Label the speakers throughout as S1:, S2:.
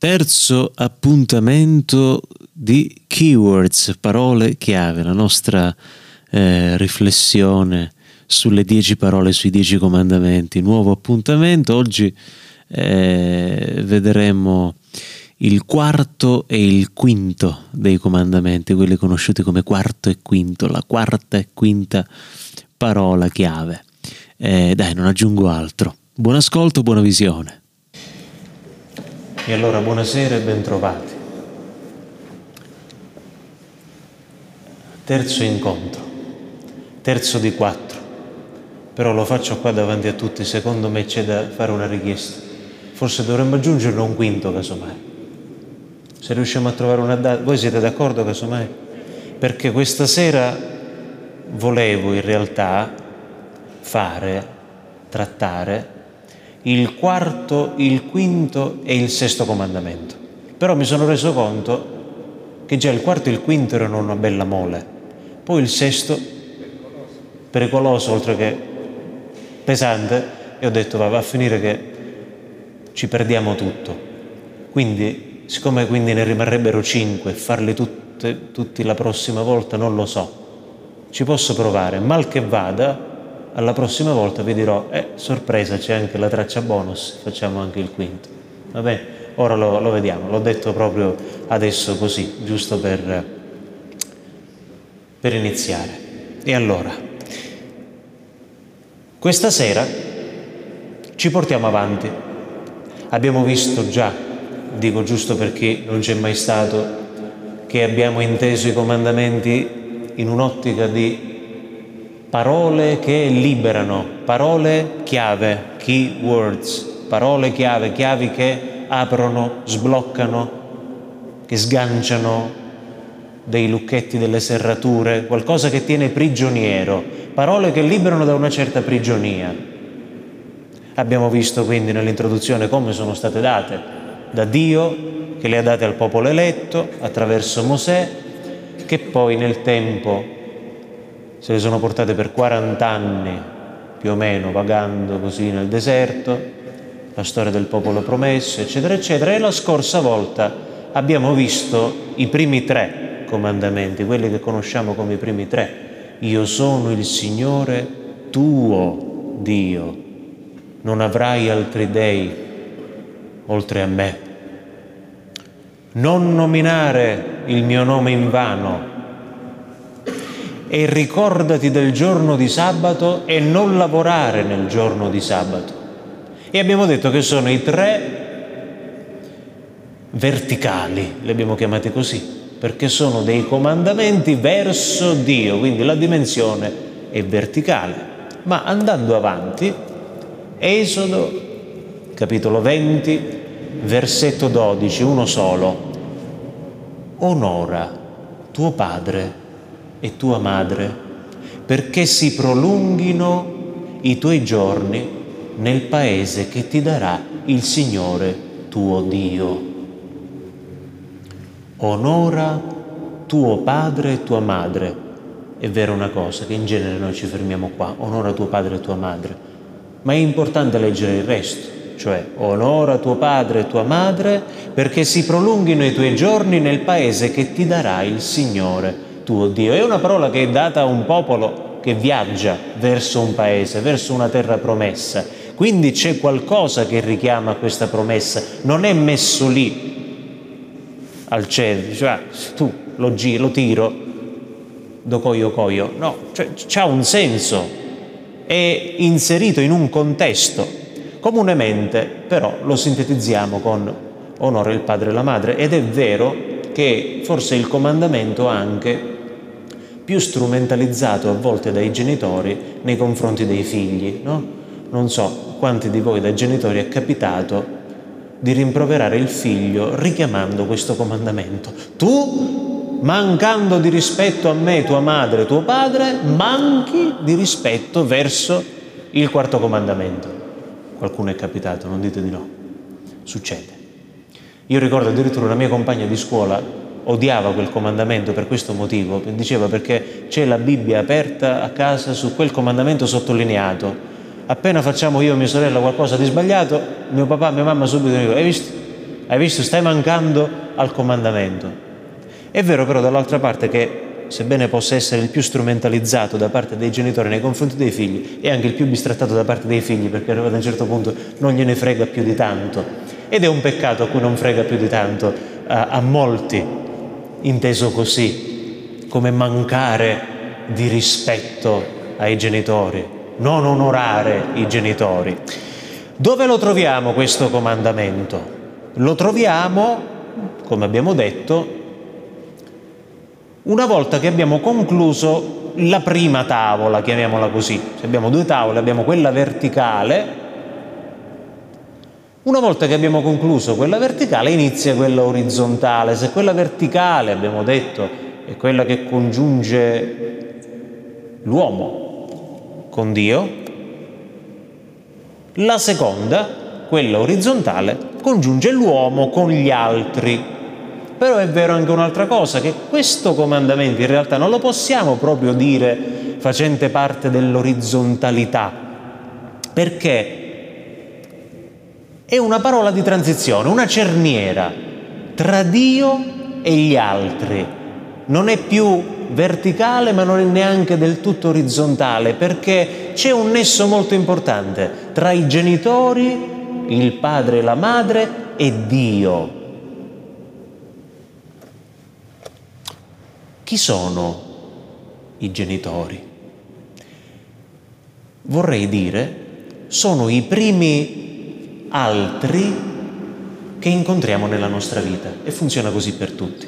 S1: Terzo appuntamento di keywords, parole chiave, la nostra eh, riflessione sulle dieci parole, sui dieci comandamenti. Nuovo appuntamento, oggi eh, vedremo il quarto e il quinto dei comandamenti, quelli conosciuti come quarto e quinto, la quarta e quinta parola chiave. Eh, dai, non aggiungo altro. Buon ascolto, buona visione. E allora buonasera e bentrovati. Terzo incontro, terzo di quattro, però lo faccio qua davanti a tutti, secondo me c'è da fare una richiesta. Forse dovremmo aggiungerne un quinto casomai. Se riusciamo a trovare una data, voi siete d'accordo casomai? Perché questa sera volevo in realtà fare, trattare il quarto, il quinto e il sesto comandamento. Però mi sono reso conto che già il quarto e il quinto erano una bella mole, poi il sesto, pericoloso oltre che pesante, e ho detto va, va a finire che ci perdiamo tutto. Quindi, siccome quindi ne rimarrebbero cinque, farli tutte, tutti la prossima volta non lo so. Ci posso provare, mal che vada, alla prossima volta vi dirò, eh, sorpresa, c'è anche la traccia bonus, facciamo anche il quinto. Va bene? Ora lo, lo vediamo, l'ho detto proprio adesso così, giusto per, per iniziare. E allora, questa sera ci portiamo avanti. Abbiamo visto già, dico giusto per chi non c'è mai stato, che abbiamo inteso i comandamenti in un'ottica di parole che liberano, parole chiave, key words, parole chiave, chiavi che aprono, sbloccano, che sganciano dei lucchetti delle serrature, qualcosa che tiene prigioniero, parole che liberano da una certa prigionia. Abbiamo visto quindi nell'introduzione come sono state date da Dio, che le ha date al popolo eletto attraverso Mosè, che poi nel tempo se le sono portate per 40 anni più o meno vagando così nel deserto, la storia del popolo promesso, eccetera, eccetera. E la scorsa volta abbiamo visto i primi tre comandamenti, quelli che conosciamo come i primi tre. Io sono il Signore tuo Dio, non avrai altri dei oltre a me. Non nominare il mio nome in vano, e ricordati del giorno di sabato e non lavorare nel giorno di sabato. E abbiamo detto che sono i tre verticali, li abbiamo chiamati così, perché sono dei comandamenti verso Dio, quindi la dimensione è verticale. Ma andando avanti, Esodo, capitolo 20, versetto 12, uno solo, onora tuo padre e tua madre, perché si prolunghino i tuoi giorni nel paese che ti darà il Signore tuo Dio. Onora tuo padre e tua madre. È vera una cosa, che in genere noi ci fermiamo qua, onora tuo padre e tua madre, ma è importante leggere il resto, cioè onora tuo padre e tua madre perché si prolunghino i tuoi giorni nel paese che ti darà il Signore tuo Dio. È una parola che è data a un popolo che viaggia verso un paese, verso una terra promessa. Quindi c'è qualcosa che richiama questa promessa, non è messo lì al cielo, cioè tu lo, giro, lo tiro, do coio coio, no, cioè, c'ha un senso, è inserito in un contesto. Comunemente però lo sintetizziamo con onore il padre e la madre ed è vero che forse il comandamento anche più strumentalizzato a volte dai genitori nei confronti dei figli. No? Non so quanti di voi da genitori è capitato di rimproverare il figlio richiamando questo comandamento. Tu, mancando di rispetto a me, tua madre, tuo padre, manchi di rispetto verso il quarto comandamento. Qualcuno è capitato, non dite di no. Succede. Io ricordo addirittura una mia compagna di scuola odiava quel comandamento per questo motivo, diceva perché c'è la Bibbia aperta a casa su quel comandamento sottolineato. Appena facciamo io e mia sorella qualcosa di sbagliato, mio papà e mia mamma subito dicono, hai visto? Hai visto? Stai mancando al comandamento. È vero però dall'altra parte che sebbene possa essere il più strumentalizzato da parte dei genitori nei confronti dei figli, è anche il più bistrattato da parte dei figli perché arrivato a un certo punto non gliene frega più di tanto. Ed è un peccato a cui non frega più di tanto a, a molti, inteso così, come mancare di rispetto ai genitori, non onorare i genitori. Dove lo troviamo questo comandamento? Lo troviamo, come abbiamo detto, una volta che abbiamo concluso la prima tavola, chiamiamola così, se abbiamo due tavole, abbiamo quella verticale, una volta che abbiamo concluso quella verticale inizia quella orizzontale, se quella verticale, abbiamo detto, è quella che congiunge l'uomo con Dio, la seconda, quella orizzontale, congiunge l'uomo con gli altri. Però è vero anche un'altra cosa, che questo comandamento in realtà non lo possiamo proprio dire facente parte dell'orizzontalità, perché è una parola di transizione, una cerniera tra Dio e gli altri. Non è più verticale ma non è neanche del tutto orizzontale perché c'è un nesso molto importante tra i genitori, il padre e la madre e Dio. Chi sono i genitori? Vorrei dire, sono i primi altri che incontriamo nella nostra vita e funziona così per tutti.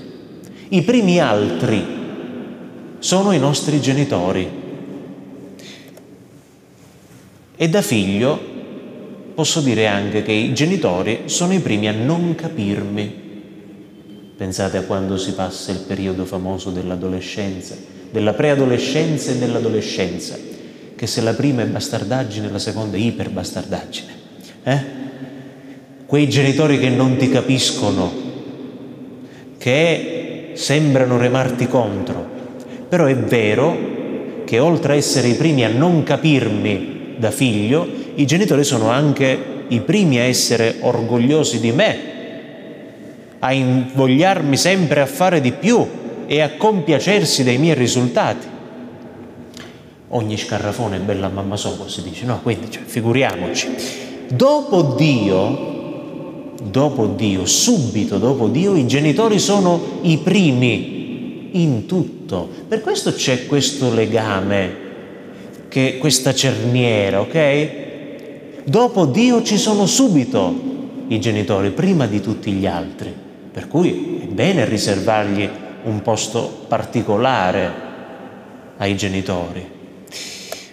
S1: I primi altri sono i nostri genitori. E da figlio posso dire anche che i genitori sono i primi a non capirmi Pensate a quando si passa il periodo famoso dell'adolescenza, della preadolescenza e dell'adolescenza, che se la prima è bastardaggine, la seconda è iperbastardaggine. Eh? Quei genitori che non ti capiscono, che sembrano remarti contro, però è vero che oltre a essere i primi a non capirmi da figlio, i genitori sono anche i primi a essere orgogliosi di me a invogliarmi sempre a fare di più e a compiacersi dei miei risultati. Ogni scarrafone è bella mamma sopra, si dice, no? Quindi, cioè, figuriamoci. Dopo Dio, dopo Dio, subito dopo Dio, i genitori sono i primi in tutto. Per questo c'è questo legame, che, questa cerniera, ok? Dopo Dio ci sono subito i genitori, prima di tutti gli altri. Per cui è bene riservargli un posto particolare ai genitori.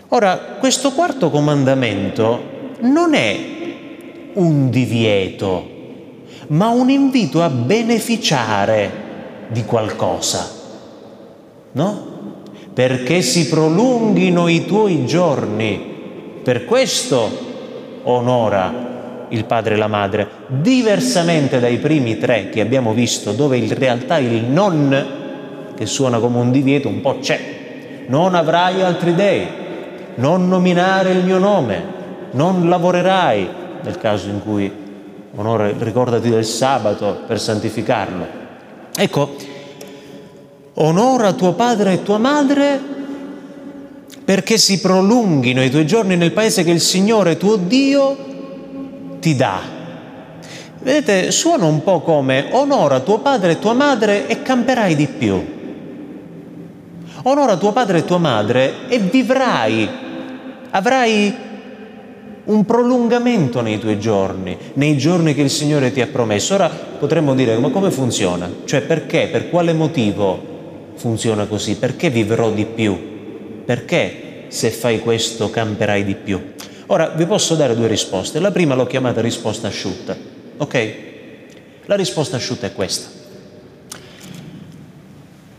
S1: Ora, questo quarto comandamento non è un divieto, ma un invito a beneficiare di qualcosa, no? Perché si prolunghino i tuoi giorni. Per questo onora il padre e la madre, diversamente dai primi tre che abbiamo visto, dove in realtà il non, che suona come un divieto, un po' c'è. Non avrai altri dei, non nominare il mio nome, non lavorerai, nel caso in cui onore, ricordati del sabato per santificarlo. Ecco, onora tuo padre e tua madre perché si prolunghino i tuoi giorni nel paese che il Signore tuo Dio ti dà. Vedete, suona un po' come onora tuo padre e tua madre e camperai di più. Onora tuo padre e tua madre e vivrai, avrai un prolungamento nei tuoi giorni, nei giorni che il Signore ti ha promesso. Ora potremmo dire, ma come funziona? Cioè perché, per quale motivo funziona così? Perché vivrò di più? Perché se fai questo camperai di più? Ora vi posso dare due risposte. La prima l'ho chiamata risposta asciutta, ok? La risposta asciutta è questa.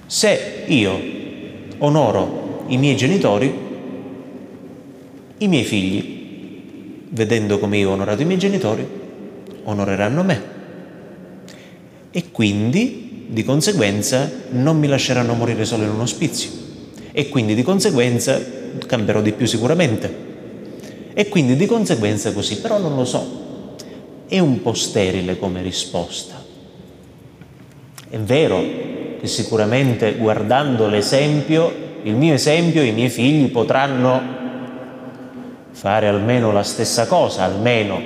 S1: Se io onoro i miei genitori, i miei figli, vedendo come io ho onorato i miei genitori, onoreranno me. E quindi, di conseguenza, non mi lasceranno morire solo in un ospizio. E quindi, di conseguenza, cambierò di più sicuramente e quindi di conseguenza così, però non lo so. è un po' sterile come risposta. È vero che sicuramente guardando l'esempio, il mio esempio, i miei figli potranno fare almeno la stessa cosa, almeno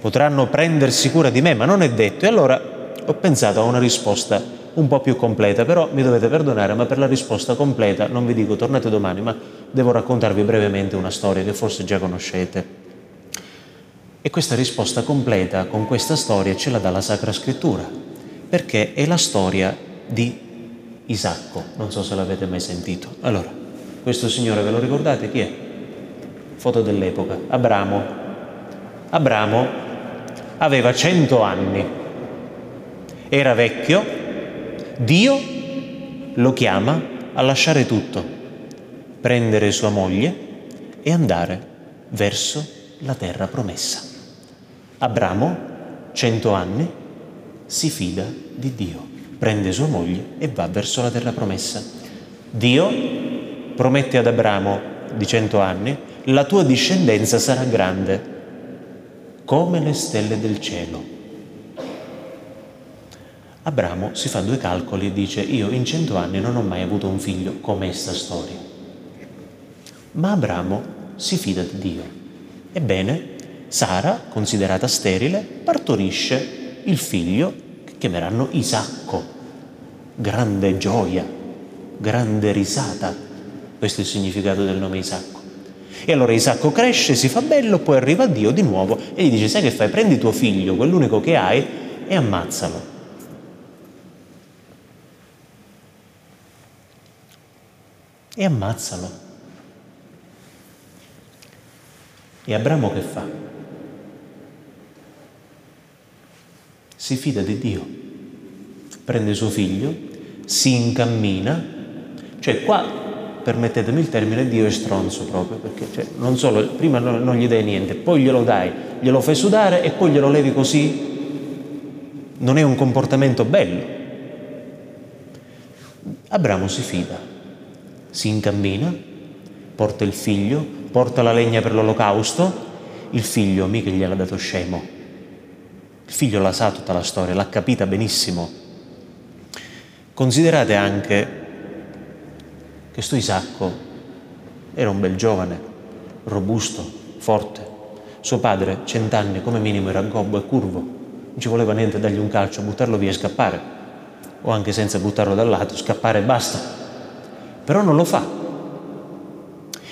S1: potranno prendersi cura di me, ma non è detto. E allora ho pensato a una risposta un po' più completa, però mi dovete perdonare, ma per la risposta completa non vi dico tornate domani, ma devo raccontarvi brevemente una storia che forse già conoscete. E questa risposta completa con questa storia ce la dà la Sacra Scrittura, perché è la storia di Isacco. Non so se l'avete mai sentito. Allora, questo signore ve lo ricordate chi è? Foto dell'epoca. Abramo. Abramo aveva cento anni, era vecchio, Dio lo chiama a lasciare tutto, prendere sua moglie e andare verso la terra promessa. Abramo, cento anni, si fida di Dio, prende sua moglie e va verso la terra promessa. Dio promette ad Abramo di cento anni, la tua discendenza sarà grande come le stelle del cielo. Abramo si fa due calcoli e dice io in cento anni non ho mai avuto un figlio come questa storia. Ma Abramo si fida di Dio. Ebbene, Sara, considerata sterile, partorisce il figlio che chiameranno Isacco. Grande gioia, grande risata. Questo è il significato del nome Isacco. E allora Isacco cresce, si fa bello, poi arriva Dio di nuovo e gli dice, sai che fai? Prendi tuo figlio, quell'unico che hai, e ammazzalo. E ammazzalo. E Abramo che fa? si fida di Dio, prende suo figlio, si incammina, cioè qua, permettetemi il termine, Dio è stronzo proprio, perché cioè, non solo, prima non, non gli dai niente, poi glielo dai, glielo fai sudare e poi glielo levi così, non è un comportamento bello. Abramo si fida, si incammina, porta il figlio, porta la legna per l'olocausto, il figlio mica gliel'ha dato scemo, il figlio la sa tutta la storia, l'ha capita benissimo. Considerate anche che sto Isacco era un bel giovane, robusto, forte. Suo padre, cent'anni, come minimo era gobbo e curvo. Non ci voleva niente dargli un calcio, buttarlo via e scappare. O anche senza buttarlo dal lato, scappare e basta. Però non lo fa.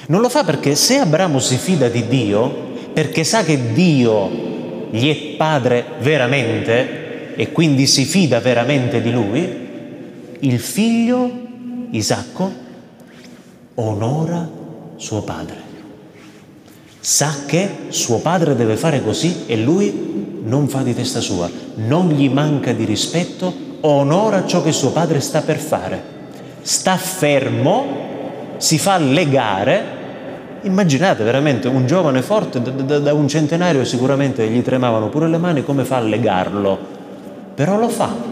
S1: Non lo fa perché se Abramo si fida di Dio, perché sa che Dio gli è padre veramente e quindi si fida veramente di lui, il figlio Isacco onora suo padre. Sa che suo padre deve fare così e lui non fa di testa sua, non gli manca di rispetto, onora ciò che suo padre sta per fare. Sta fermo, si fa legare Immaginate veramente un giovane forte, da, da, un centenario sicuramente gli tremavano pure le mani, come fa a legarlo? Però lo fa.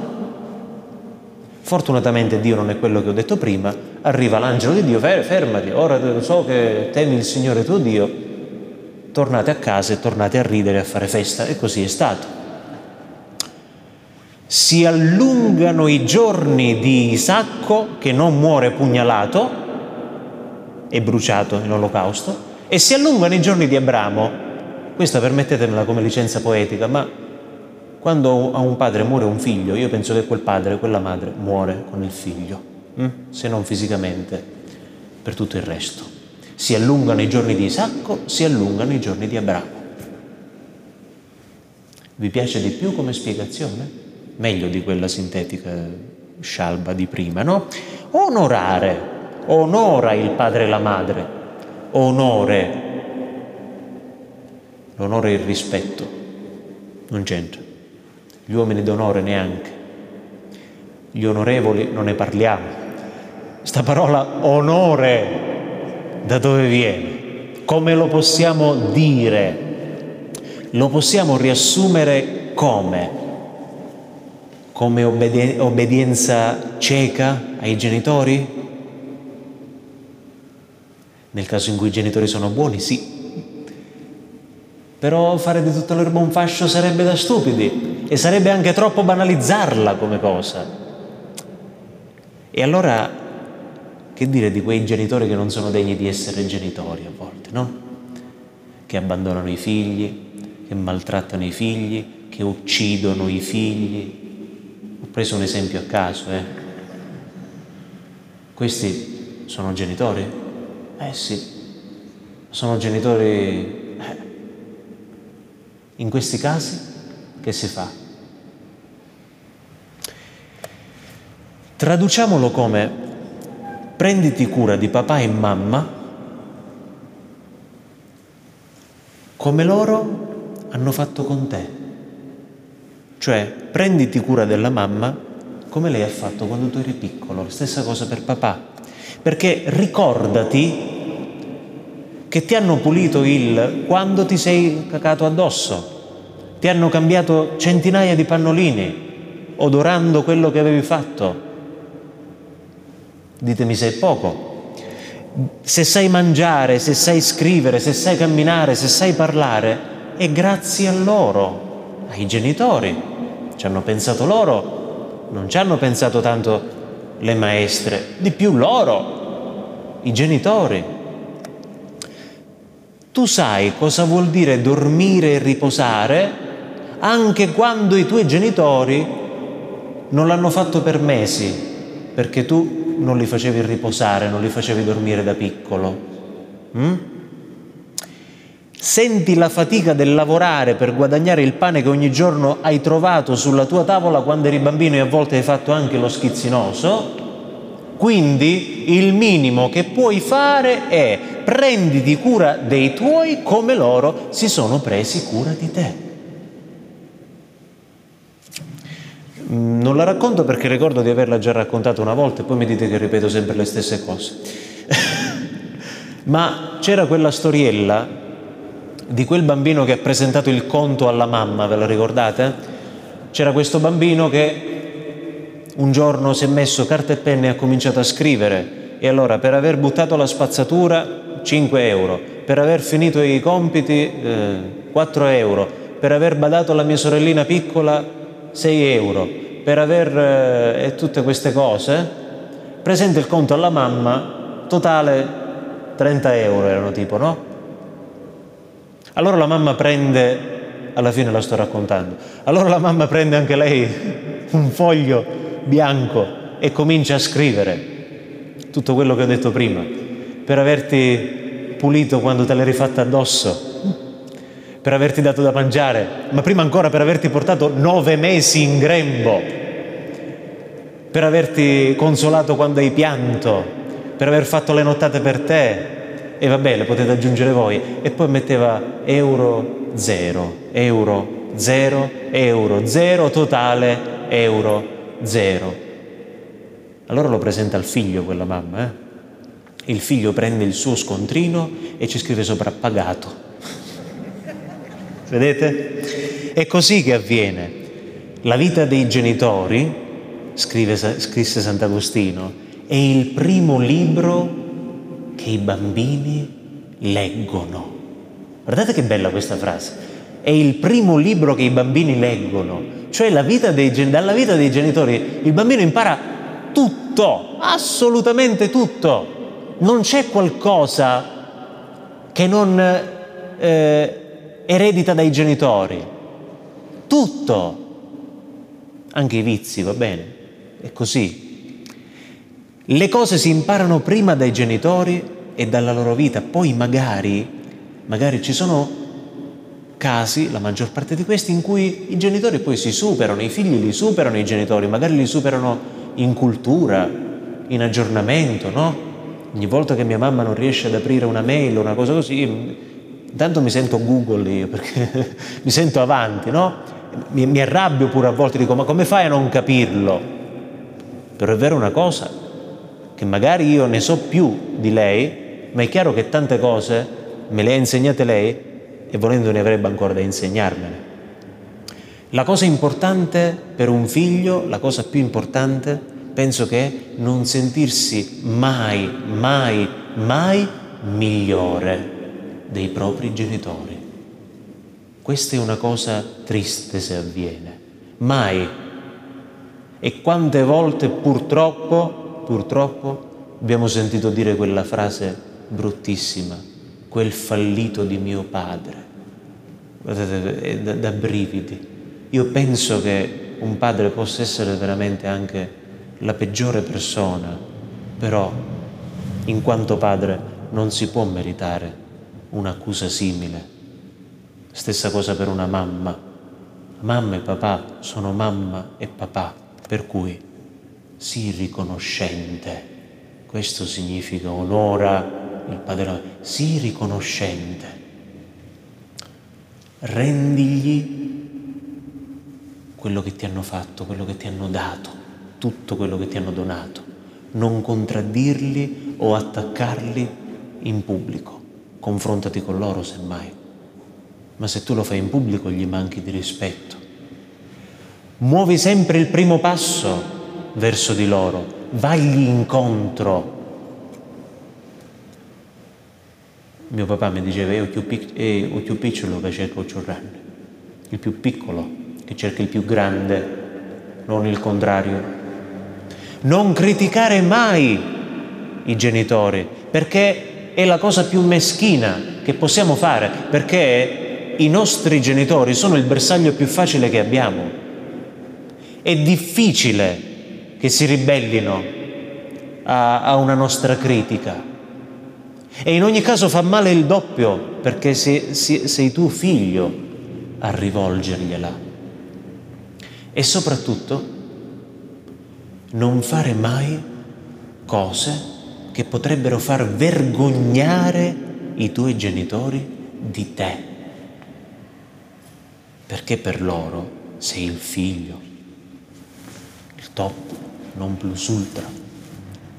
S1: Fortunatamente Dio non è quello che ho detto prima, arriva l'angelo di Dio, fermati, ora so che temi il Signore tuo Dio, tornate a casa e tornate a ridere a fare festa e così è stato. Si allungano i giorni di Isacco che non muore pugnalato, e bruciato in olocausto, e si allungano i giorni di Abramo. Questa permettetemela come licenza poetica, ma quando a un padre muore un figlio, io penso che quel padre, quella madre muore con il figlio, hm? se non fisicamente, per tutto il resto. Si allungano i giorni di Isacco, si allungano i giorni di Abramo. Vi piace di più come spiegazione? Meglio di quella sintetica scialba di prima, no? Onorare onora il padre e la madre, onore, l'onore e il rispetto, non c'entra, gli uomini d'onore neanche, gli onorevoli non ne parliamo. Sta parola onore da dove viene? Come lo possiamo dire? Lo possiamo riassumere come? Come obbedi- obbedienza cieca ai genitori? Nel caso in cui i genitori sono buoni, sì. Però fare di tutta l'erba un fascio sarebbe da stupidi e sarebbe anche troppo banalizzarla come cosa. E allora che dire di quei genitori che non sono degni di essere genitori a volte, no? Che abbandonano i figli, che maltrattano i figli, che uccidono i figli. Ho preso un esempio a caso, eh. Questi sono genitori? Eh sì, sono genitori... In questi casi che si fa? Traduciamolo come prenditi cura di papà e mamma come loro hanno fatto con te. Cioè, prenditi cura della mamma come lei ha fatto quando tu eri piccolo, stessa cosa per papà. Perché ricordati che ti hanno pulito il quando ti sei cacato addosso, ti hanno cambiato centinaia di pannolini, odorando quello che avevi fatto, Ditemi se è poco. Se sai mangiare, se sai scrivere, se sai camminare, se sai parlare, è grazie a loro, ai genitori. Ci hanno pensato loro, non ci hanno pensato tanto le maestre, di più loro, i genitori. Tu sai cosa vuol dire dormire e riposare anche quando i tuoi genitori non l'hanno fatto per mesi, perché tu non li facevi riposare, non li facevi dormire da piccolo. Mm? Senti la fatica del lavorare per guadagnare il pane che ogni giorno hai trovato sulla tua tavola quando eri bambino e a volte hai fatto anche lo schizzinoso. Quindi il minimo che puoi fare è prenditi cura dei tuoi come loro si sono presi cura di te. Mm, non la racconto perché ricordo di averla già raccontata una volta e poi mi dite che ripeto sempre le stesse cose. Ma c'era quella storiella di quel bambino che ha presentato il conto alla mamma, ve la ricordate? C'era questo bambino che un giorno si è messo carta e penna e ha cominciato a scrivere e allora per aver buttato la spazzatura 5 euro, per aver finito i compiti eh, 4 euro, per aver badato la mia sorellina piccola 6 euro. Per aver eh, tutte queste cose, presenta il conto alla mamma, totale 30 euro erano tipo, no? Allora la mamma prende, alla fine la sto raccontando, allora la mamma prende anche lei un foglio bianco e comincia a scrivere tutto quello che ho detto prima, per averti pulito quando te l'hai rifatta addosso, per averti dato da mangiare, ma prima ancora per averti portato nove mesi in grembo, per averti consolato quando hai pianto, per aver fatto le nottate per te. E vabbè, le potete aggiungere voi. E poi metteva euro zero, euro zero, euro zero, totale euro zero. Allora lo presenta al figlio quella mamma, eh? Il figlio prende il suo scontrino e ci scrive sopra pagato. Vedete? È così che avviene. La vita dei genitori, scrive, scrisse Sant'Agostino, è il primo libro che i bambini leggono. Guardate che bella questa frase. È il primo libro che i bambini leggono. Cioè vita dei, dalla vita dei genitori il bambino impara tutto, assolutamente tutto. Non c'è qualcosa che non... Eh, eredita dai genitori. Tutto, anche i vizi, va bene, è così. Le cose si imparano prima dai genitori e dalla loro vita, poi magari, magari ci sono casi, la maggior parte di questi, in cui i genitori poi si superano, i figli li superano i genitori, magari li superano in cultura, in aggiornamento, no? Ogni volta che mia mamma non riesce ad aprire una mail o una cosa così, Intanto mi sento Google io, perché mi sento avanti, no? Mi, mi arrabbio pure a volte, dico, ma come fai a non capirlo? Però è vero una cosa, che magari io ne so più di lei, ma è chiaro che tante cose me le ha insegnate lei e volendo ne avrebbe ancora da insegnarmene. La cosa importante per un figlio, la cosa più importante, penso che è non sentirsi mai, mai, mai migliore dei propri genitori. questa è una cosa triste se avviene. Mai. E quante volte purtroppo, purtroppo, abbiamo sentito dire quella frase bruttissima, quel fallito di mio padre. Guardate, è da, da brividi. Io penso che un padre possa essere veramente anche la peggiore persona, però in quanto padre non si può meritare un'accusa simile Stessa cosa per una mamma. Mamma e papà sono mamma e papà, per cui sii riconoscente. Questo significa onora il padre. Sii riconoscente. Rendigli quello che ti hanno fatto, quello che ti hanno dato, tutto quello che ti hanno donato. Non contraddirli o attaccarli in pubblico. Confrontati con loro semmai ma se tu lo fai in pubblico gli manchi di rispetto. Muovi sempre il primo passo verso di loro, vagli incontro. Mio papà mi diceva, è il più piccolo che cerca il il più piccolo che cerca il più grande, non il contrario. Non criticare mai i genitori, perché è la cosa più meschina che possiamo fare, perché i nostri genitori sono il bersaglio più facile che abbiamo. È difficile che si ribellino a, a una nostra critica. E in ogni caso fa male il doppio perché sei, sei tu figlio a rivolgergliela. E soprattutto non fare mai cose che potrebbero far vergognare i tuoi genitori di te perché per loro sei il figlio, il top, non plus ultra.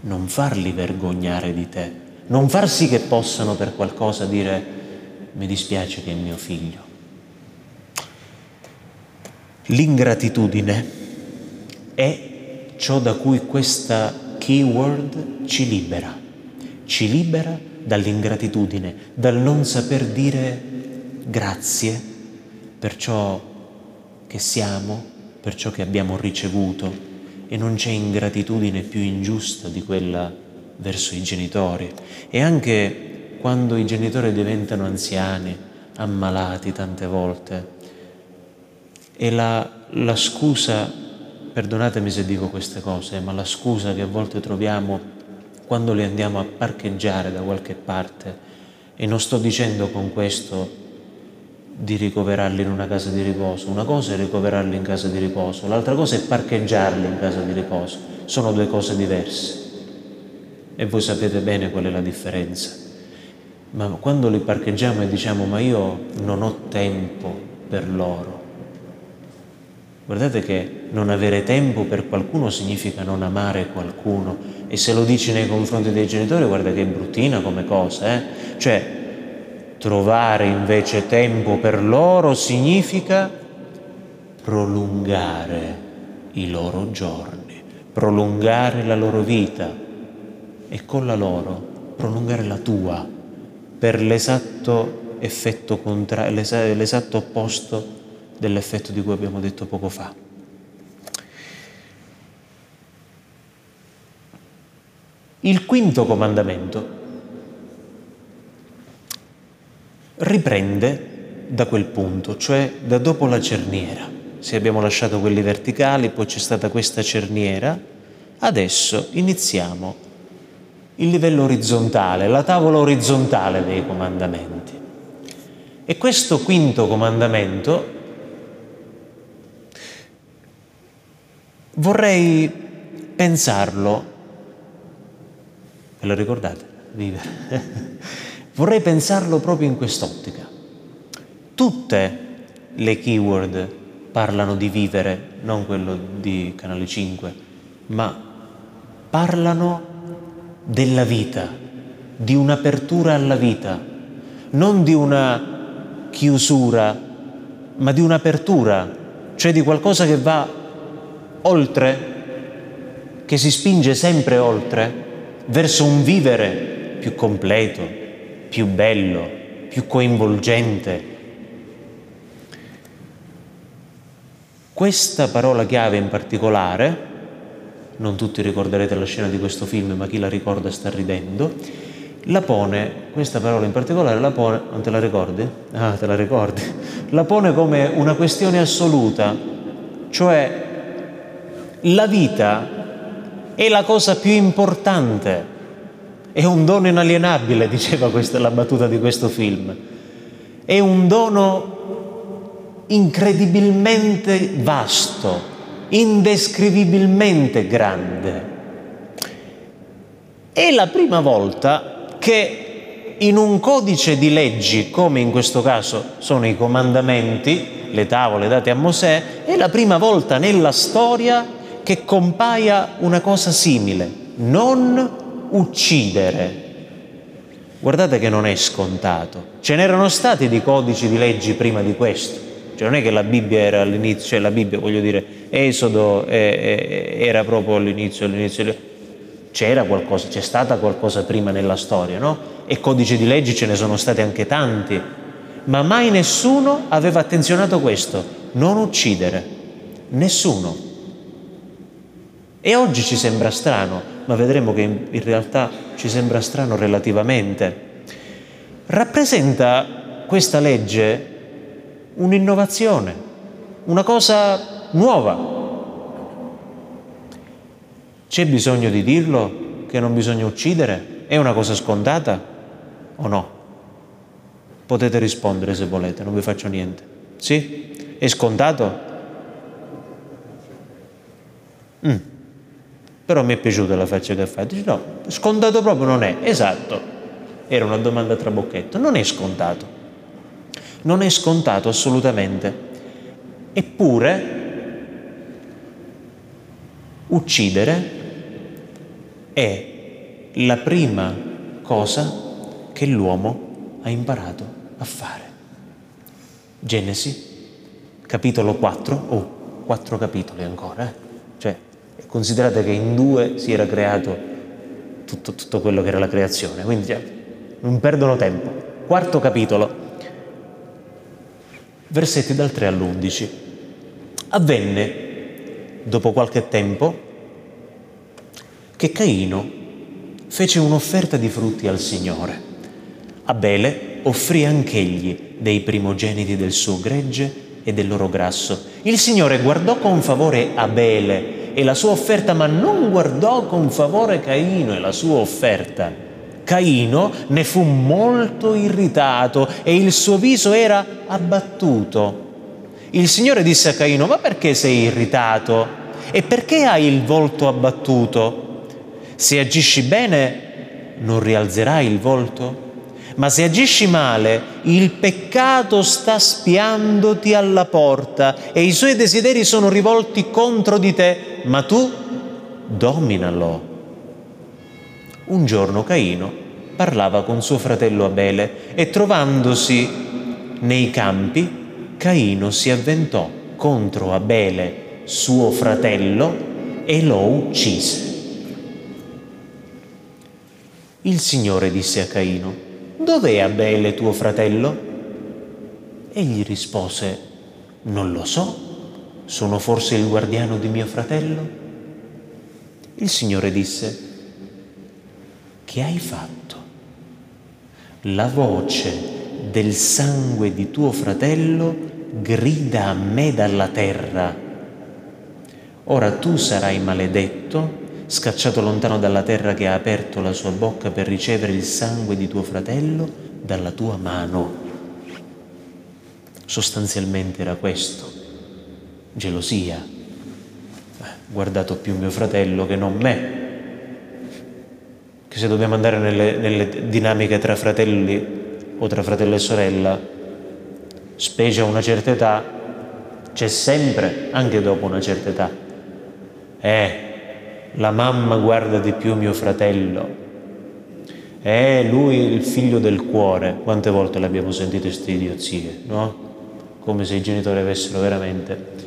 S1: Non farli vergognare di te, non far sì che possano per qualcosa dire mi dispiace che è mio figlio. L'ingratitudine è ciò da cui questa keyword ci libera, ci libera dall'ingratitudine, dal non saper dire grazie per ciò che siamo, per ciò che abbiamo ricevuto e non c'è ingratitudine più ingiusta di quella verso i genitori. E anche quando i genitori diventano anziani, ammalati tante volte, e la, la scusa, perdonatemi se dico queste cose, ma la scusa che a volte troviamo quando li andiamo a parcheggiare da qualche parte, e non sto dicendo con questo di ricoverarli in una casa di riposo. Una cosa è ricoverarli in casa di riposo, l'altra cosa è parcheggiarli in casa di riposo. Sono due cose diverse. E voi sapete bene qual è la differenza. Ma quando li parcheggiamo e diciamo ma io non ho tempo per loro, guardate che non avere tempo per qualcuno significa non amare qualcuno. E se lo dici nei confronti dei genitori, guarda che è bruttina come cosa, eh? Cioè, Trovare invece tempo per loro significa prolungare i loro giorni, prolungare la loro vita e con la loro prolungare la tua per l'esatto effetto contrario, l'esatto opposto dell'effetto di cui abbiamo detto poco fa. Il quinto comandamento riprende da quel punto, cioè da dopo la cerniera. Se abbiamo lasciato quelli verticali, poi c'è stata questa cerniera, adesso iniziamo il livello orizzontale, la tavola orizzontale dei comandamenti. E questo quinto comandamento vorrei pensarlo, ve lo ricordate? Vivere. Vorrei pensarlo proprio in quest'ottica. Tutte le keyword parlano di vivere, non quello di Canale 5, ma parlano della vita, di un'apertura alla vita, non di una chiusura, ma di un'apertura, cioè di qualcosa che va oltre, che si spinge sempre oltre, verso un vivere più completo, più bello, più coinvolgente. Questa parola chiave in particolare, non tutti ricorderete la scena di questo film, ma chi la ricorda sta ridendo, la pone, questa parola in particolare la pone, non te la ricordi? Ah, te la ricordi? La pone come una questione assoluta, cioè la vita è la cosa più importante, è un dono inalienabile, diceva questa la battuta di questo film, è un dono incredibilmente vasto, indescrivibilmente grande. È la prima volta che in un codice di leggi, come in questo caso sono i comandamenti, le tavole date a Mosè, è la prima volta nella storia che compaia una cosa simile, non uccidere. Guardate che non è scontato. Ce n'erano stati di codici di leggi prima di questo. Cioè non è che la Bibbia era all'inizio, cioè la Bibbia, voglio dire, Esodo eh, eh, era proprio all'inizio, all'inizio c'era qualcosa, c'è stata qualcosa prima nella storia, no? E codici di leggi ce ne sono stati anche tanti, ma mai nessuno aveva attenzionato questo, non uccidere, nessuno. E oggi ci sembra strano, ma vedremo che in, realtà ci sembra strano relativamente. Rappresenta questa legge un'innovazione, una cosa nuova, c'è bisogno di dirlo che non bisogna uccidere? È una cosa scontata o no? Potete rispondere se volete, non vi faccio niente. Sì? È scontato? Mm. Però mi è piaciuta la faccia che ha fatto. Dice, no, scontato proprio non è. Esatto. Era una domanda tra bocchetto. Non è scontato. Non è scontato assolutamente. Eppure, uccidere è la prima cosa che l'uomo ha imparato a fare. Genesi, capitolo 4, oh, quattro capitoli ancora, eh? cioè considerate che in due si era creato tutto, tutto quello che era la creazione, quindi cioè, non perdono tempo. Quarto capitolo, versetti dal 3 all'11. Avvenne, dopo qualche tempo, che Caino fece un'offerta di frutti al Signore. Abele offrì anch'egli dei primogeniti del suo gregge e del loro grasso. Il Signore guardò con favore Abele e la sua offerta, ma non guardò con favore Caino e la sua offerta. Caino ne fu molto irritato e il suo viso era abbattuto. Il Signore disse a Caino, ma perché sei irritato? E perché hai il volto abbattuto? Se agisci bene non rialzerai il volto, ma se agisci male il peccato sta spiandoti alla porta e i suoi desideri sono rivolti contro di te, ma tu dominalo. Un giorno Caino parlava con suo fratello Abele e trovandosi nei campi, Caino si avventò contro Abele, suo fratello, e lo uccise. Il Signore disse a Caino, dov'è Abele tuo fratello? Egli rispose, non lo so, sono forse il guardiano di mio fratello? Il Signore disse, che hai fatto? La voce del sangue di tuo fratello grida a me dalla terra. Ora tu sarai maledetto scacciato lontano dalla terra che ha aperto la sua bocca per ricevere il sangue di tuo fratello dalla tua mano. Sostanzialmente era questo, gelosia. Eh, guardato più mio fratello che non me. Che se dobbiamo andare nelle, nelle dinamiche tra fratelli o tra fratello e sorella, specie a una certa età, c'è sempre, anche dopo una certa età, eh, la mamma guarda di più mio fratello, è lui il figlio del cuore. Quante volte l'abbiamo sentito queste idiozie, no? Come se i genitori avessero veramente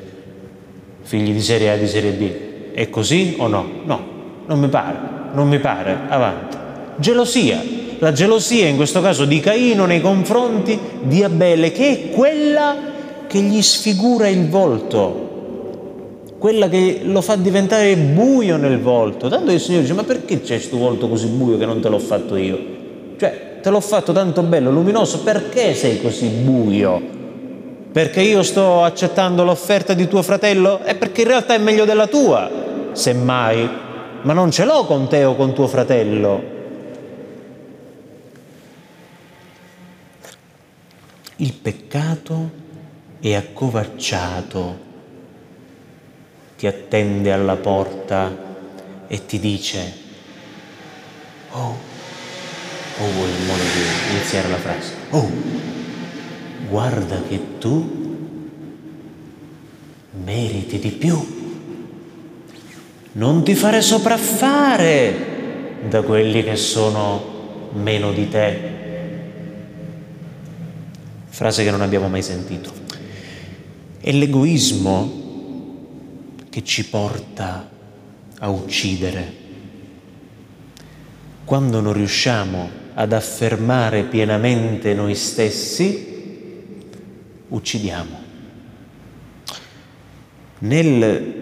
S1: figli di serie A e di serie B. È così o no? No, non mi pare, non mi pare. Avanti. Gelosia. La gelosia in questo caso di Caino nei confronti di Abele, che è quella che gli sfigura il volto, quella che lo fa diventare buio nel volto. Tanto il Signore dice, ma perché c'è questo volto così buio che non te l'ho fatto io? Cioè, te l'ho fatto tanto bello, luminoso, perché sei così buio? Perché io sto accettando l'offerta di tuo fratello? È perché in realtà è meglio della tua, semmai, ma non ce l'ho con te o con tuo fratello. Il peccato è accovacciato, ti attende alla porta e ti dice, oh, oh, vuoi iniziare la frase, oh, guarda che tu meriti di più. Non ti fare sopraffare da quelli che sono meno di te. Frase che non abbiamo mai sentito. È l'egoismo che ci porta a uccidere. Quando non riusciamo ad affermare pienamente noi stessi, uccidiamo. Nel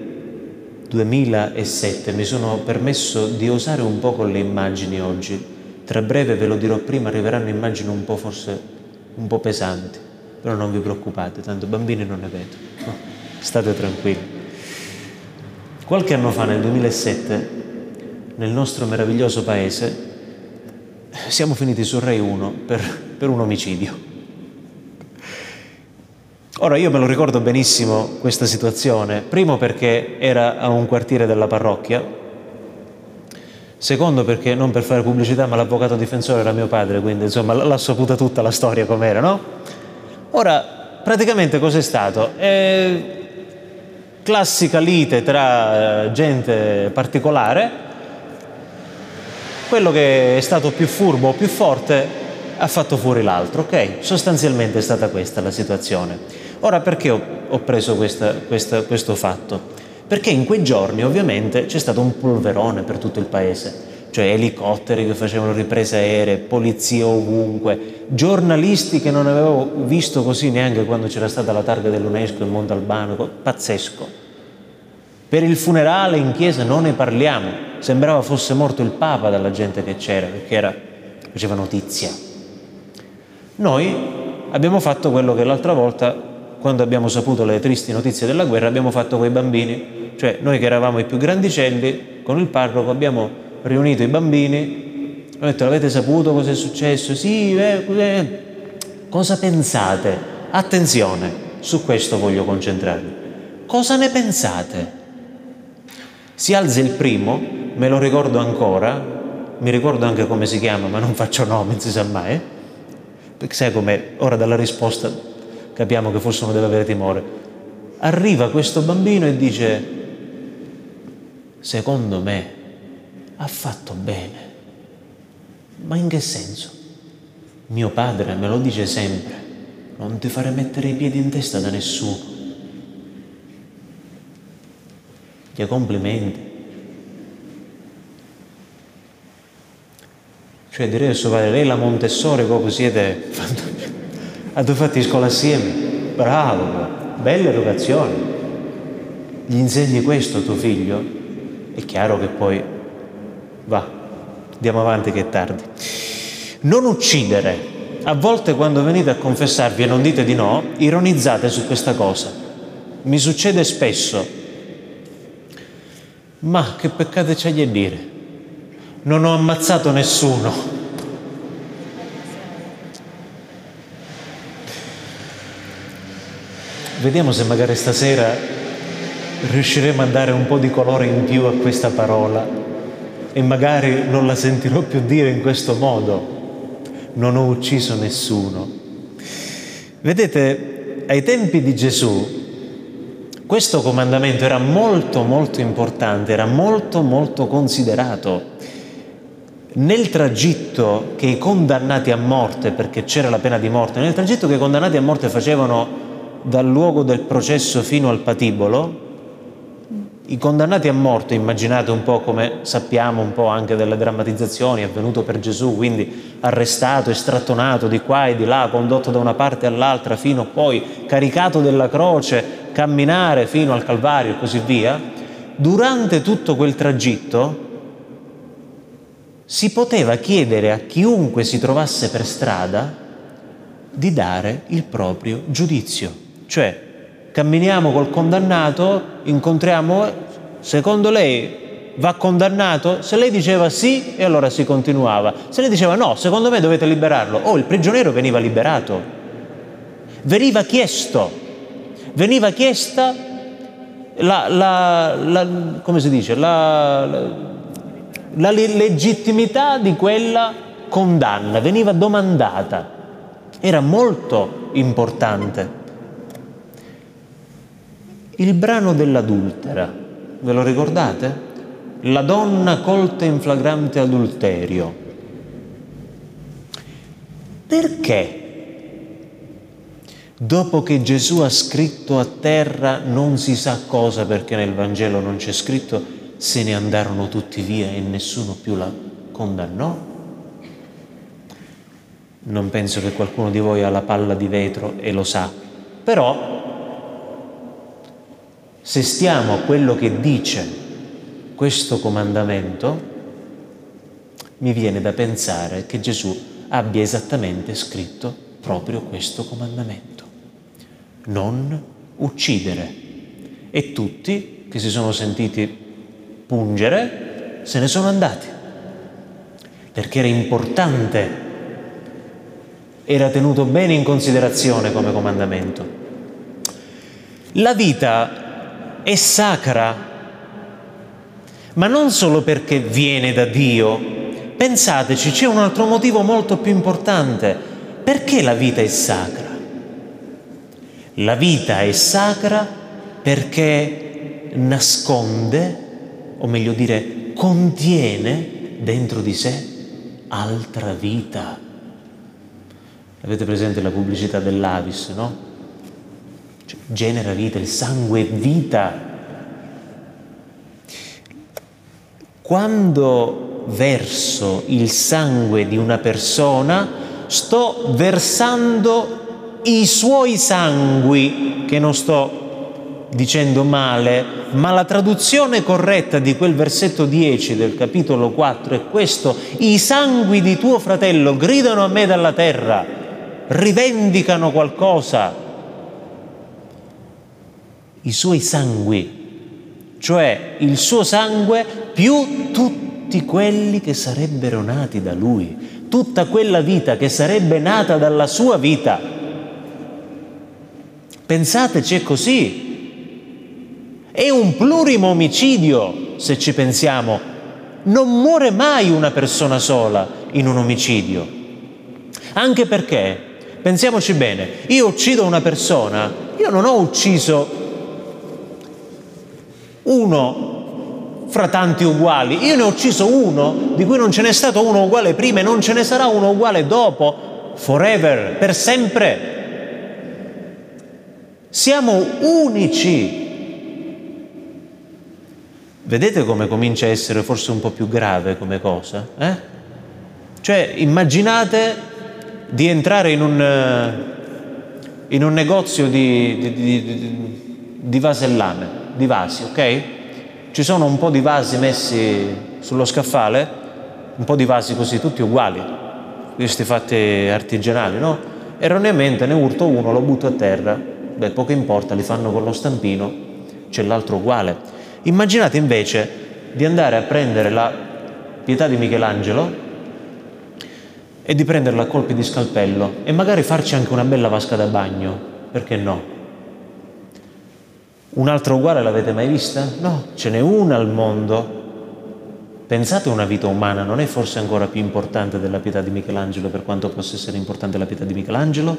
S1: 2007 mi sono permesso di osare un po' con le immagini oggi. Tra breve, ve lo dirò prima, arriveranno immagini un po' forse un po' pesanti, però non vi preoccupate, tanto bambini non ne vedo. No, state tranquilli. Qualche anno fa, nel 2007, nel nostro meraviglioso paese, siamo finiti su Rai 1 per, per un omicidio. Ora io me lo ricordo benissimo questa situazione, primo perché era a un quartiere della parrocchia, secondo perché non per fare pubblicità ma l'avvocato difensore era mio padre, quindi insomma l'ha saputa tutta la storia com'era, no? Ora, praticamente cos'è stato? È classica lite tra eh, gente particolare, quello che è stato più furbo o più forte ha fatto fuori l'altro, ok? Sostanzialmente è stata questa la situazione. Ora perché ho, ho preso questa, questa, questo fatto? Perché in quei giorni ovviamente c'è stato un polverone per tutto il paese, cioè elicotteri che facevano riprese aeree, polizie ovunque, giornalisti che non avevo visto così neanche quando c'era stata la targa dell'UNESCO in Montalbano, pazzesco. Per il funerale in chiesa non ne parliamo, sembrava fosse morto il Papa dalla gente che c'era, perché era, faceva notizia. Noi abbiamo fatto quello che l'altra volta quando abbiamo saputo le tristi notizie della guerra, abbiamo fatto quei bambini, cioè noi che eravamo i più grandicelli, con il parroco abbiamo riunito i bambini, ho detto avete saputo cosa è successo? Sì, eh, eh. cosa pensate? Attenzione, su questo voglio concentrarmi. Cosa ne pensate? Si alza il primo, me lo ricordo ancora, mi ricordo anche come si chiama, ma non faccio nomi, non si sa mai, perché sai come ora dalla risposta capiamo che forse uno deve avere timore. Arriva questo bambino e dice, secondo me ha fatto bene. Ma in che senso? Mio padre me lo dice sempre, non ti fare mettere i piedi in testa da nessuno. Gli complimenti. Cioè direi a suo padre, lei la Montessori proprio siete fantastici. A due fatti scuola assieme? Bravo, bella educazione. Gli insegni questo tuo figlio? È chiaro che poi va, andiamo avanti che è tardi. Non uccidere. A volte quando venite a confessarvi e non dite di no, ironizzate su questa cosa. Mi succede spesso. Ma che peccato c'è a dire? Non ho ammazzato nessuno. Vediamo se magari stasera riusciremo a dare un po' di colore in più a questa parola e magari non la sentirò più dire in questo modo. Non ho ucciso nessuno. Vedete, ai tempi di Gesù questo comandamento era molto molto importante, era molto molto considerato. Nel tragitto che i condannati a morte, perché c'era la pena di morte, nel tragitto che i condannati a morte facevano dal luogo del processo fino al patibolo, i condannati a morte, immaginate un po' come sappiamo un po' anche delle drammatizzazioni, è avvenuto per Gesù, quindi arrestato, estrattonato di qua e di là, condotto da una parte all'altra, fino poi caricato della croce, camminare fino al Calvario e così via, durante tutto quel tragitto si poteva chiedere a chiunque si trovasse per strada di dare il proprio giudizio. Cioè, camminiamo col condannato, incontriamo, secondo lei va condannato? Se lei diceva sì, e allora si continuava. Se lei diceva no, secondo me dovete liberarlo, oh, il prigioniero veniva liberato. Veniva chiesto, veniva chiesta la, la, la come si dice, la, la legittimità di quella condanna, veniva domandata. Era molto importante. Il brano dell'adultera, ve lo ricordate? La donna colta in flagrante adulterio. Perché? Dopo che Gesù ha scritto a terra non si sa cosa perché nel Vangelo non c'è scritto, se ne andarono tutti via e nessuno più la condannò? Non penso che qualcuno di voi ha la palla di vetro e lo sa, però se stiamo a quello che dice questo comandamento, mi viene da pensare che Gesù abbia esattamente scritto proprio questo comandamento. Non uccidere. E tutti che si sono sentiti pungere, se ne sono andati, perché era importante, era tenuto bene in considerazione come comandamento. La vita è sacra, ma non solo perché viene da Dio. Pensateci, c'è un altro motivo molto più importante. Perché la vita è sacra? La vita è sacra perché nasconde o meglio dire contiene dentro di sé altra vita. Avete presente la pubblicità dell'Avis, no? Cioè, genera vita, il sangue è vita. Quando verso il sangue di una persona, sto versando i suoi sangui, che non sto dicendo male, ma la traduzione corretta di quel versetto 10 del capitolo 4 è questo, i sangui di tuo fratello gridano a me dalla terra, rivendicano qualcosa, i suoi sangui, cioè il suo sangue più tutti quelli che sarebbero nati da lui, tutta quella vita che sarebbe nata dalla sua vita. Pensateci, è così. È un plurimo omicidio, se ci pensiamo. Non muore mai una persona sola in un omicidio. Anche perché, pensiamoci bene, io uccido una persona, io non ho ucciso uno fra tanti uguali, io ne ho ucciso uno di cui non ce n'è stato uno uguale prima e non ce ne sarà uno uguale dopo, forever, per sempre. Siamo unici Vedete come comincia a essere forse un po' più grave come cosa? Eh? Cioè, immaginate di entrare in un, eh, in un negozio di, di, di, di vasellame, di vasi, ok? Ci sono un po' di vasi messi sullo scaffale, un po' di vasi così, tutti uguali, questi fatti artigianali, no? Erroneamente ne urto uno, lo butto a terra, beh, poco importa, li fanno con lo stampino, c'è l'altro uguale. Immaginate invece di andare a prendere la pietà di Michelangelo e di prenderla a colpi di scalpello e magari farci anche una bella vasca da bagno, perché no? Un'altra uguale l'avete mai vista? No, ce n'è una al mondo. Pensate una vita umana, non è forse ancora più importante della pietà di Michelangelo per quanto possa essere importante la pietà di Michelangelo?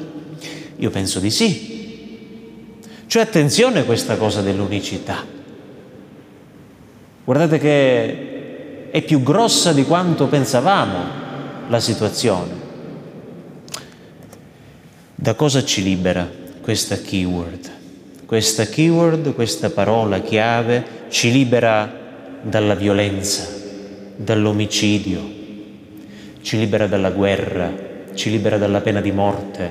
S1: Io penso di sì. Cioè attenzione a questa cosa dell'unicità. Guardate che è più grossa di quanto pensavamo la situazione. Da cosa ci libera questa keyword? Questa keyword, questa parola chiave, ci libera dalla violenza, dall'omicidio, ci libera dalla guerra, ci libera dalla pena di morte,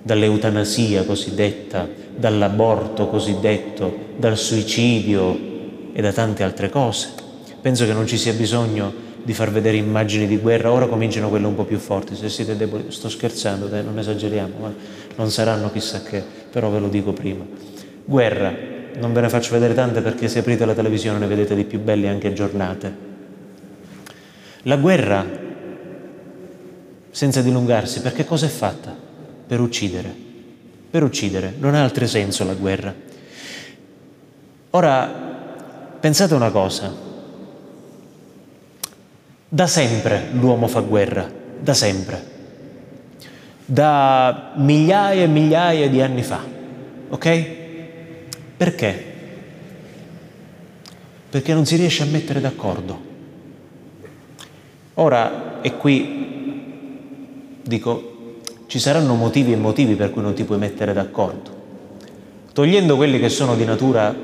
S1: dall'eutanasia cosiddetta, dall'aborto cosiddetto, dal suicidio e da tante altre cose. Penso che non ci sia bisogno di far vedere immagini di guerra, ora cominciano quelle un po' più forti, se siete deboli, sto scherzando, dai, non esageriamo, ma non saranno chissà che, però ve lo dico prima. Guerra, non ve ne faccio vedere tante perché se aprite la televisione ne vedete di più belle anche giornate. La guerra, senza dilungarsi, perché cosa è fatta? Per uccidere, per uccidere, non ha altro senso la guerra. Ora, pensate una cosa, da sempre l'uomo fa guerra, da sempre, da migliaia e migliaia di anni fa, ok? Perché? Perché non si riesce a mettere d'accordo. Ora, e qui dico, ci saranno motivi e motivi per cui non ti puoi mettere d'accordo. Togliendo quelli che sono di natura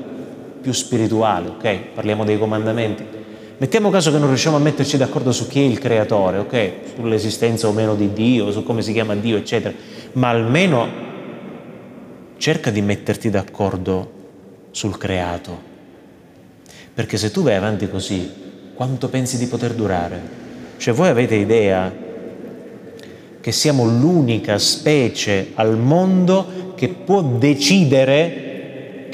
S1: più spirituale, ok? Parliamo dei comandamenti Mettiamo caso che non riusciamo a metterci d'accordo su chi è il creatore, ok? Sull'esistenza o meno di Dio, su come si chiama Dio, eccetera, ma almeno cerca di metterti d'accordo sul creato. Perché se tu vai avanti così, quanto pensi di poter durare? Cioè voi avete idea che siamo l'unica specie al mondo che può decidere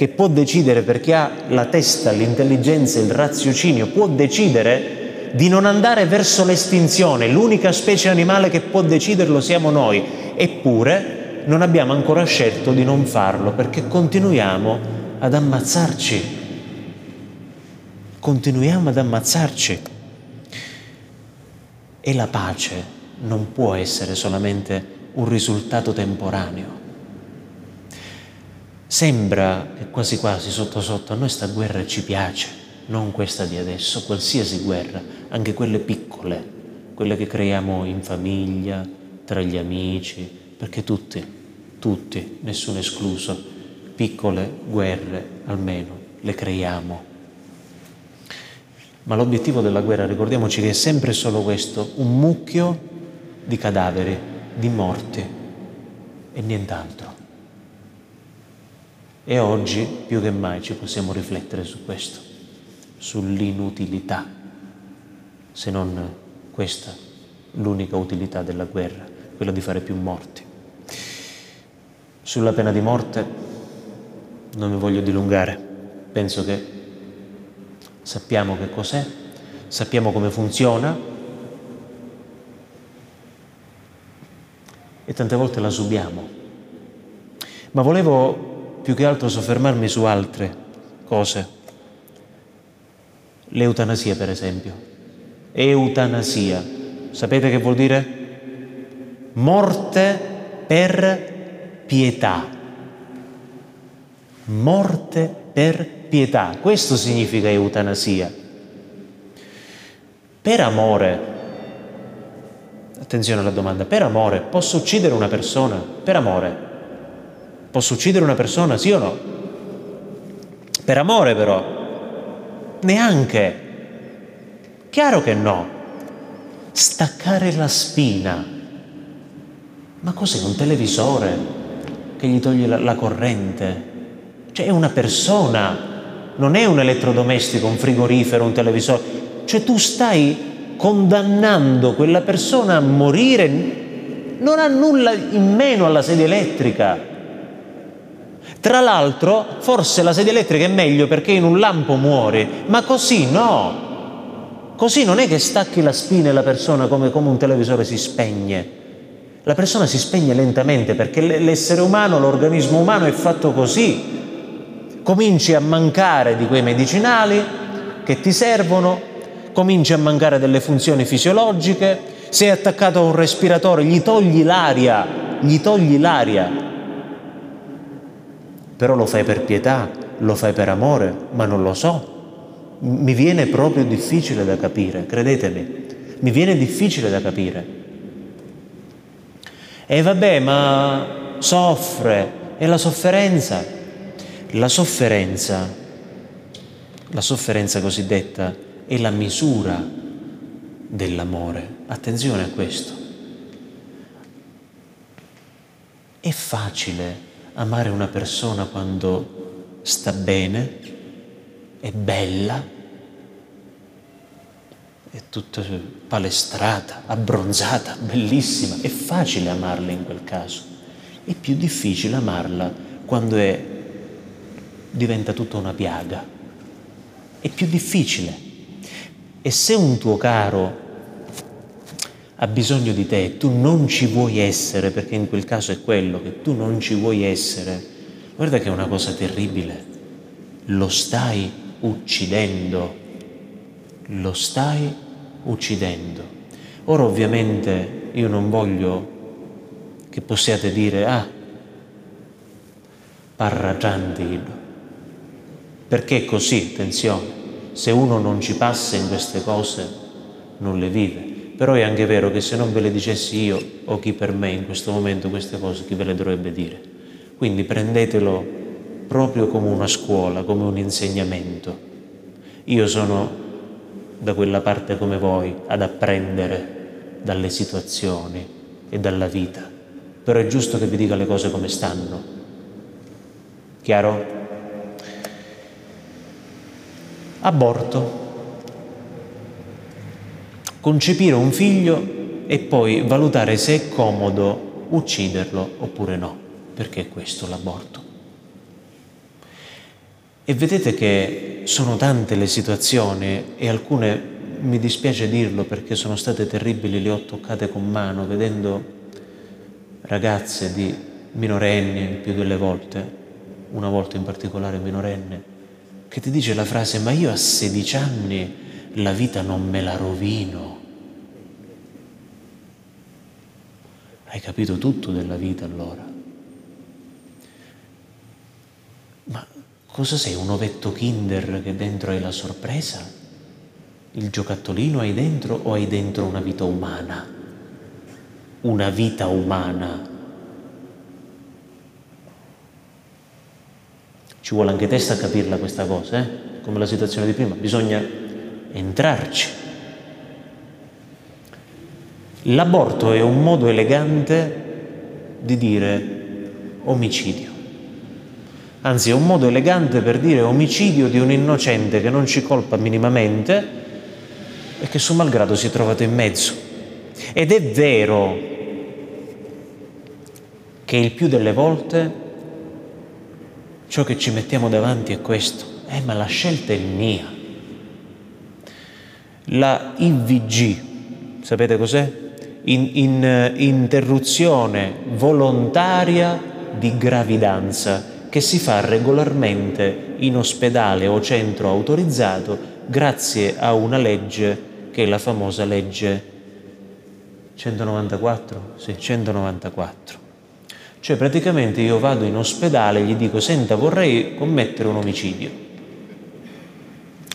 S1: che può decidere perché ha la testa, l'intelligenza, il raziocinio, può decidere di non andare verso l'estinzione. L'unica specie animale che può deciderlo siamo noi. Eppure non abbiamo ancora scelto di non farlo perché continuiamo ad ammazzarci. Continuiamo ad ammazzarci. E la pace non può essere solamente un risultato temporaneo. Sembra quasi quasi sotto sotto a noi sta guerra ci piace, non questa di adesso, qualsiasi guerra, anche quelle piccole, quelle che creiamo in famiglia, tra gli amici, perché tutti, tutti, nessuno escluso, piccole guerre almeno le creiamo. Ma l'obiettivo della guerra, ricordiamoci che è sempre solo questo, un mucchio di cadaveri, di morti e nient'altro. E oggi più che mai ci possiamo riflettere su questo, sull'inutilità, se non questa l'unica utilità della guerra, quella di fare più morti. Sulla pena di morte non mi voglio dilungare, penso che sappiamo che cos'è, sappiamo come funziona e tante volte la subiamo. Ma volevo più che altro soffermarmi su altre cose. L'eutanasia, per esempio. Eutanasia. Sapete che vuol dire? Morte per pietà. Morte per pietà. Questo significa eutanasia. Per amore, attenzione alla domanda, per amore posso uccidere una persona? Per amore Posso uccidere una persona, sì o no? Per amore però. Neanche. Chiaro che no. Staccare la spina. Ma cos'è un televisore che gli toglie la, la corrente? Cioè è una persona, non è un elettrodomestico, un frigorifero, un televisore. Cioè tu stai condannando quella persona a morire, non ha nulla in meno alla sedia elettrica. Tra l'altro, forse la sedia elettrica è meglio perché in un lampo muore, ma così no. Così non è che stacchi la spina e la persona come, come un televisore si spegne. La persona si spegne lentamente perché l'essere umano, l'organismo umano è fatto così. Cominci a mancare di quei medicinali che ti servono, cominci a mancare delle funzioni fisiologiche, sei attaccato a un respiratore, gli togli l'aria, gli togli l'aria però lo fai per pietà, lo fai per amore, ma non lo so. Mi viene proprio difficile da capire, credetemi, mi viene difficile da capire. E vabbè, ma soffre, è la sofferenza. La sofferenza, la sofferenza cosiddetta, è la misura dell'amore. Attenzione a questo. È facile amare una persona quando sta bene, è bella, è tutta palestrata, abbronzata, bellissima. È facile amarla in quel caso. È più difficile amarla quando è, diventa tutta una piaga. È più difficile. E se un tuo caro ha bisogno di te, tu non ci vuoi essere, perché in quel caso è quello che tu non ci vuoi essere, guarda che è una cosa terribile, lo stai uccidendo, lo stai uccidendo. Ora ovviamente io non voglio che possiate dire, ah, parra Giandino, perché è così, attenzione, se uno non ci passa in queste cose non le vive. Però è anche vero che se non ve le dicessi io o chi per me in questo momento queste cose, chi ve le dovrebbe dire? Quindi prendetelo proprio come una scuola, come un insegnamento. Io sono da quella parte come voi ad apprendere dalle situazioni e dalla vita, però è giusto che vi dica le cose come stanno. Chiaro? Aborto concepire un figlio e poi valutare se è comodo ucciderlo oppure no, perché è questo l'aborto. E vedete che sono tante le situazioni e alcune mi dispiace dirlo perché sono state terribili, le ho toccate con mano vedendo ragazze di minorenni più delle volte, una volta in particolare minorenne, che ti dice la frase ma io a 16 anni la vita non me la rovino. Hai capito tutto della vita allora. Ma cosa sei? Un ovetto Kinder che dentro hai la sorpresa? Il giocattolino hai dentro o hai dentro una vita umana? Una vita umana. Ci vuole anche testa a capirla questa cosa, eh? come la situazione di prima. Bisogna entrarci. L'aborto è un modo elegante di dire omicidio. Anzi, è un modo elegante per dire omicidio di un innocente che non ci colpa minimamente e che suo malgrado si è trovato in mezzo. Ed è vero che il più delle volte ciò che ci mettiamo davanti è questo. Eh, ma la scelta è mia. La IVG, sapete cos'è? In, in, eh, interruzione volontaria di gravidanza che si fa regolarmente in ospedale o centro autorizzato grazie a una legge che è la famosa legge 194? Sì, 194. Cioè praticamente io vado in ospedale e gli dico senta vorrei commettere un omicidio.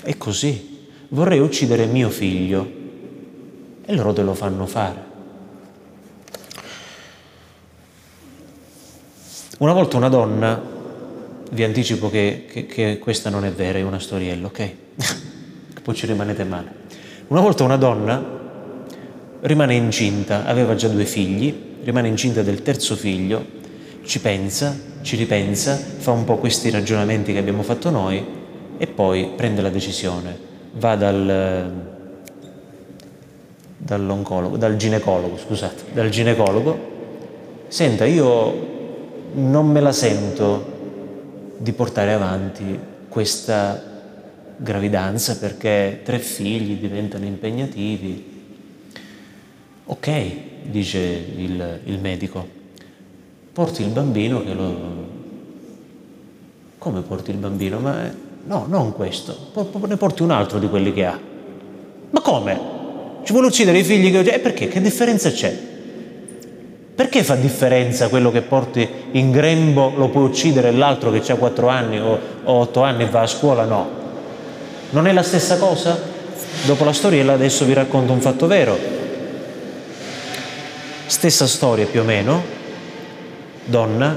S1: È così vorrei uccidere mio figlio e loro te lo fanno fare. Una volta una donna, vi anticipo che, che, che questa non è vera, è una storiella, ok? Poi ci rimanete male. Una volta una donna rimane incinta, aveva già due figli, rimane incinta del terzo figlio, ci pensa, ci ripensa, fa un po' questi ragionamenti che abbiamo fatto noi e poi prende la decisione va dal, dall'oncologo, dal ginecologo, scusate, dal ginecologo, senta, io non me la sento di portare avanti questa gravidanza perché tre figli diventano impegnativi. Ok, dice il, il medico, porti il bambino che lo... Come porti il bambino? Ma No, non questo, ne porti un altro di quelli che ha. Ma come? Ci vuole uccidere i figli che ho già... E perché? Che differenza c'è? Perché fa differenza quello che porti in grembo, lo puoi uccidere, e l'altro che ha 4 anni o, o 8 anni e va a scuola? No. Non è la stessa cosa? Dopo la storiella adesso vi racconto un fatto vero. Stessa storia più o meno, donna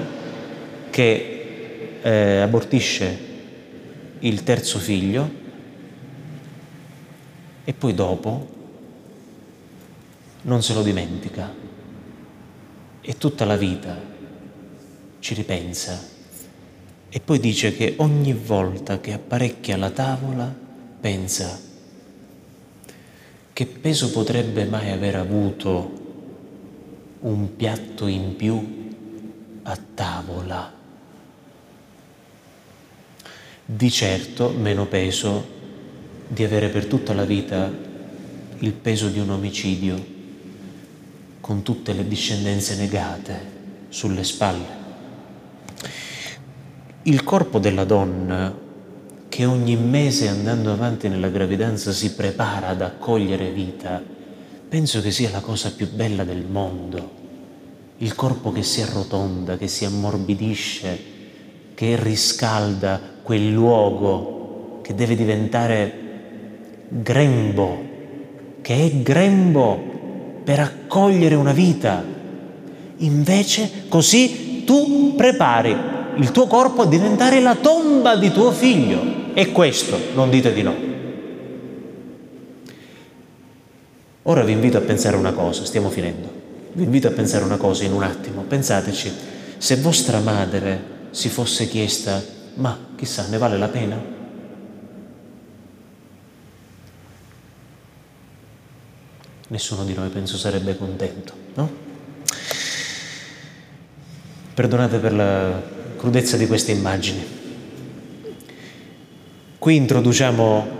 S1: che eh, abortisce il terzo figlio e poi dopo non se lo dimentica e tutta la vita ci ripensa e poi dice che ogni volta che apparecchia la tavola pensa che peso potrebbe mai aver avuto un piatto in più a tavola. Di certo meno peso di avere per tutta la vita il peso di un omicidio con tutte le discendenze negate sulle spalle. Il corpo della donna che ogni mese andando avanti nella gravidanza si prepara ad accogliere vita, penso che sia la cosa più bella del mondo. Il corpo che si arrotonda, che si ammorbidisce, che riscalda quel luogo che deve diventare grembo, che è grembo per accogliere una vita. Invece così tu prepari il tuo corpo a diventare la tomba di tuo figlio. E questo non dite di no. Ora vi invito a pensare una cosa, stiamo finendo. Vi invito a pensare una cosa in un attimo. Pensateci, se vostra madre si fosse chiesta, ma chissà, ne vale la pena? Nessuno di noi penso sarebbe contento, no? Perdonate per la crudezza di queste immagini. Qui introduciamo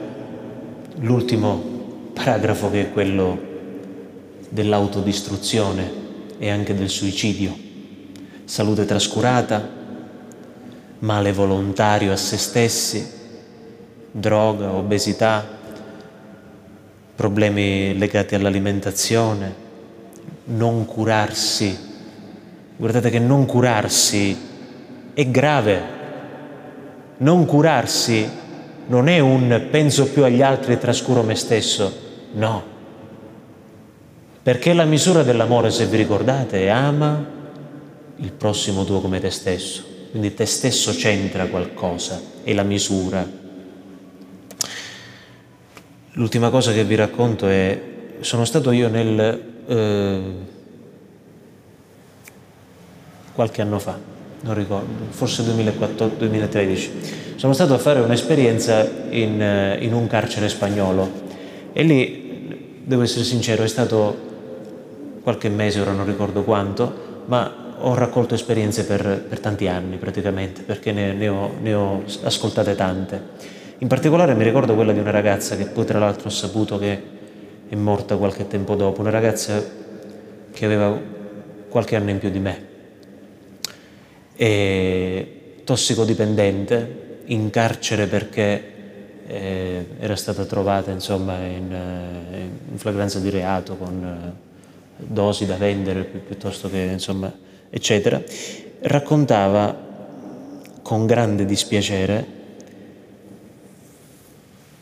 S1: l'ultimo paragrafo che è quello dell'autodistruzione e anche del suicidio. Salute trascurata, male volontario a se stessi, droga, obesità, problemi legati all'alimentazione, non curarsi. Guardate che non curarsi è grave. Non curarsi non è un penso più agli altri e trascuro me stesso, no. Perché la misura dell'amore, se vi ricordate, ama il prossimo tuo come te stesso. Quindi te stesso c'entra qualcosa, è la misura. L'ultima cosa che vi racconto è, sono stato io nel, eh, qualche anno fa, non ricordo, forse 2014-2013 sono stato a fare un'esperienza in, eh, in un carcere spagnolo e lì, devo essere sincero, è stato qualche mese, ora non ricordo quanto, ma ho raccolto esperienze per, per tanti anni praticamente, perché ne, ne, ho, ne, ho, ascoltate tante. In particolare mi ricordo quella di una ragazza che poi tra l'altro ho saputo che è morta qualche tempo dopo, una ragazza che aveva qualche anno in più di me, e tossicodipendente, in carcere perché eh, era stata trovata insomma, in, eh, in, flagranza di reato con eh, dosi da vendere pi- piuttosto che insomma, eccetera, raccontava con grande dispiacere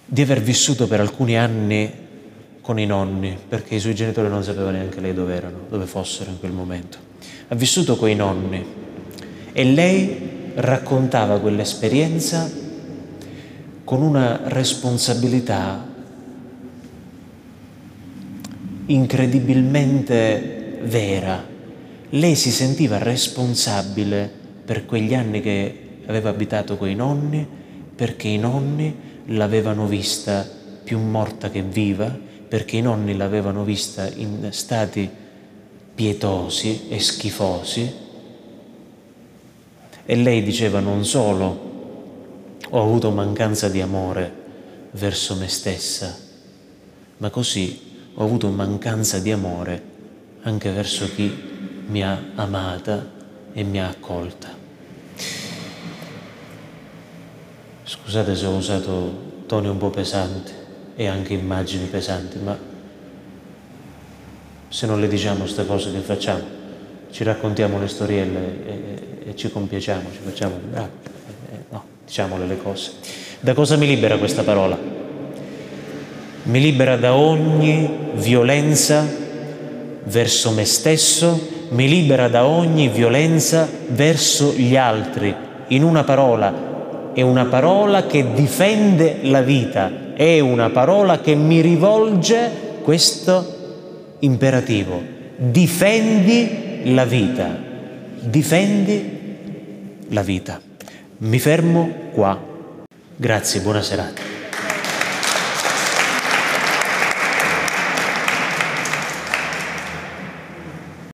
S1: di aver vissuto per alcuni anni con i nonni, perché i suoi genitori non sapevano neanche lei dove erano, dove fossero in quel momento. Ha vissuto con i nonni e lei raccontava quell'esperienza con una responsabilità incredibilmente vera. Lei si sentiva responsabile per quegli anni che aveva abitato con i nonni, perché i nonni l'avevano vista più morta che viva, perché i nonni l'avevano vista in stati pietosi e schifosi, e lei diceva non solo ho avuto mancanza di amore verso me stessa, ma così ho avuto mancanza di amore anche verso chi mi ha amata e mi ha accolta. Scusate se ho usato toni un po' pesanti e anche immagini pesanti, ma se non le diciamo queste cose che facciamo? Ci raccontiamo le storielle e, e ci compiacciamo, ci facciamo bravi. Eh, eh, no, diciamole le cose. Da cosa mi libera questa parola? Mi libera da ogni violenza verso me stesso, mi libera da ogni violenza verso gli altri. In una parola, è una parola che difende la vita, è una parola che mi rivolge questo imperativo. Difendi la vita, difendi la vita. Mi fermo qua. Grazie, buona serata.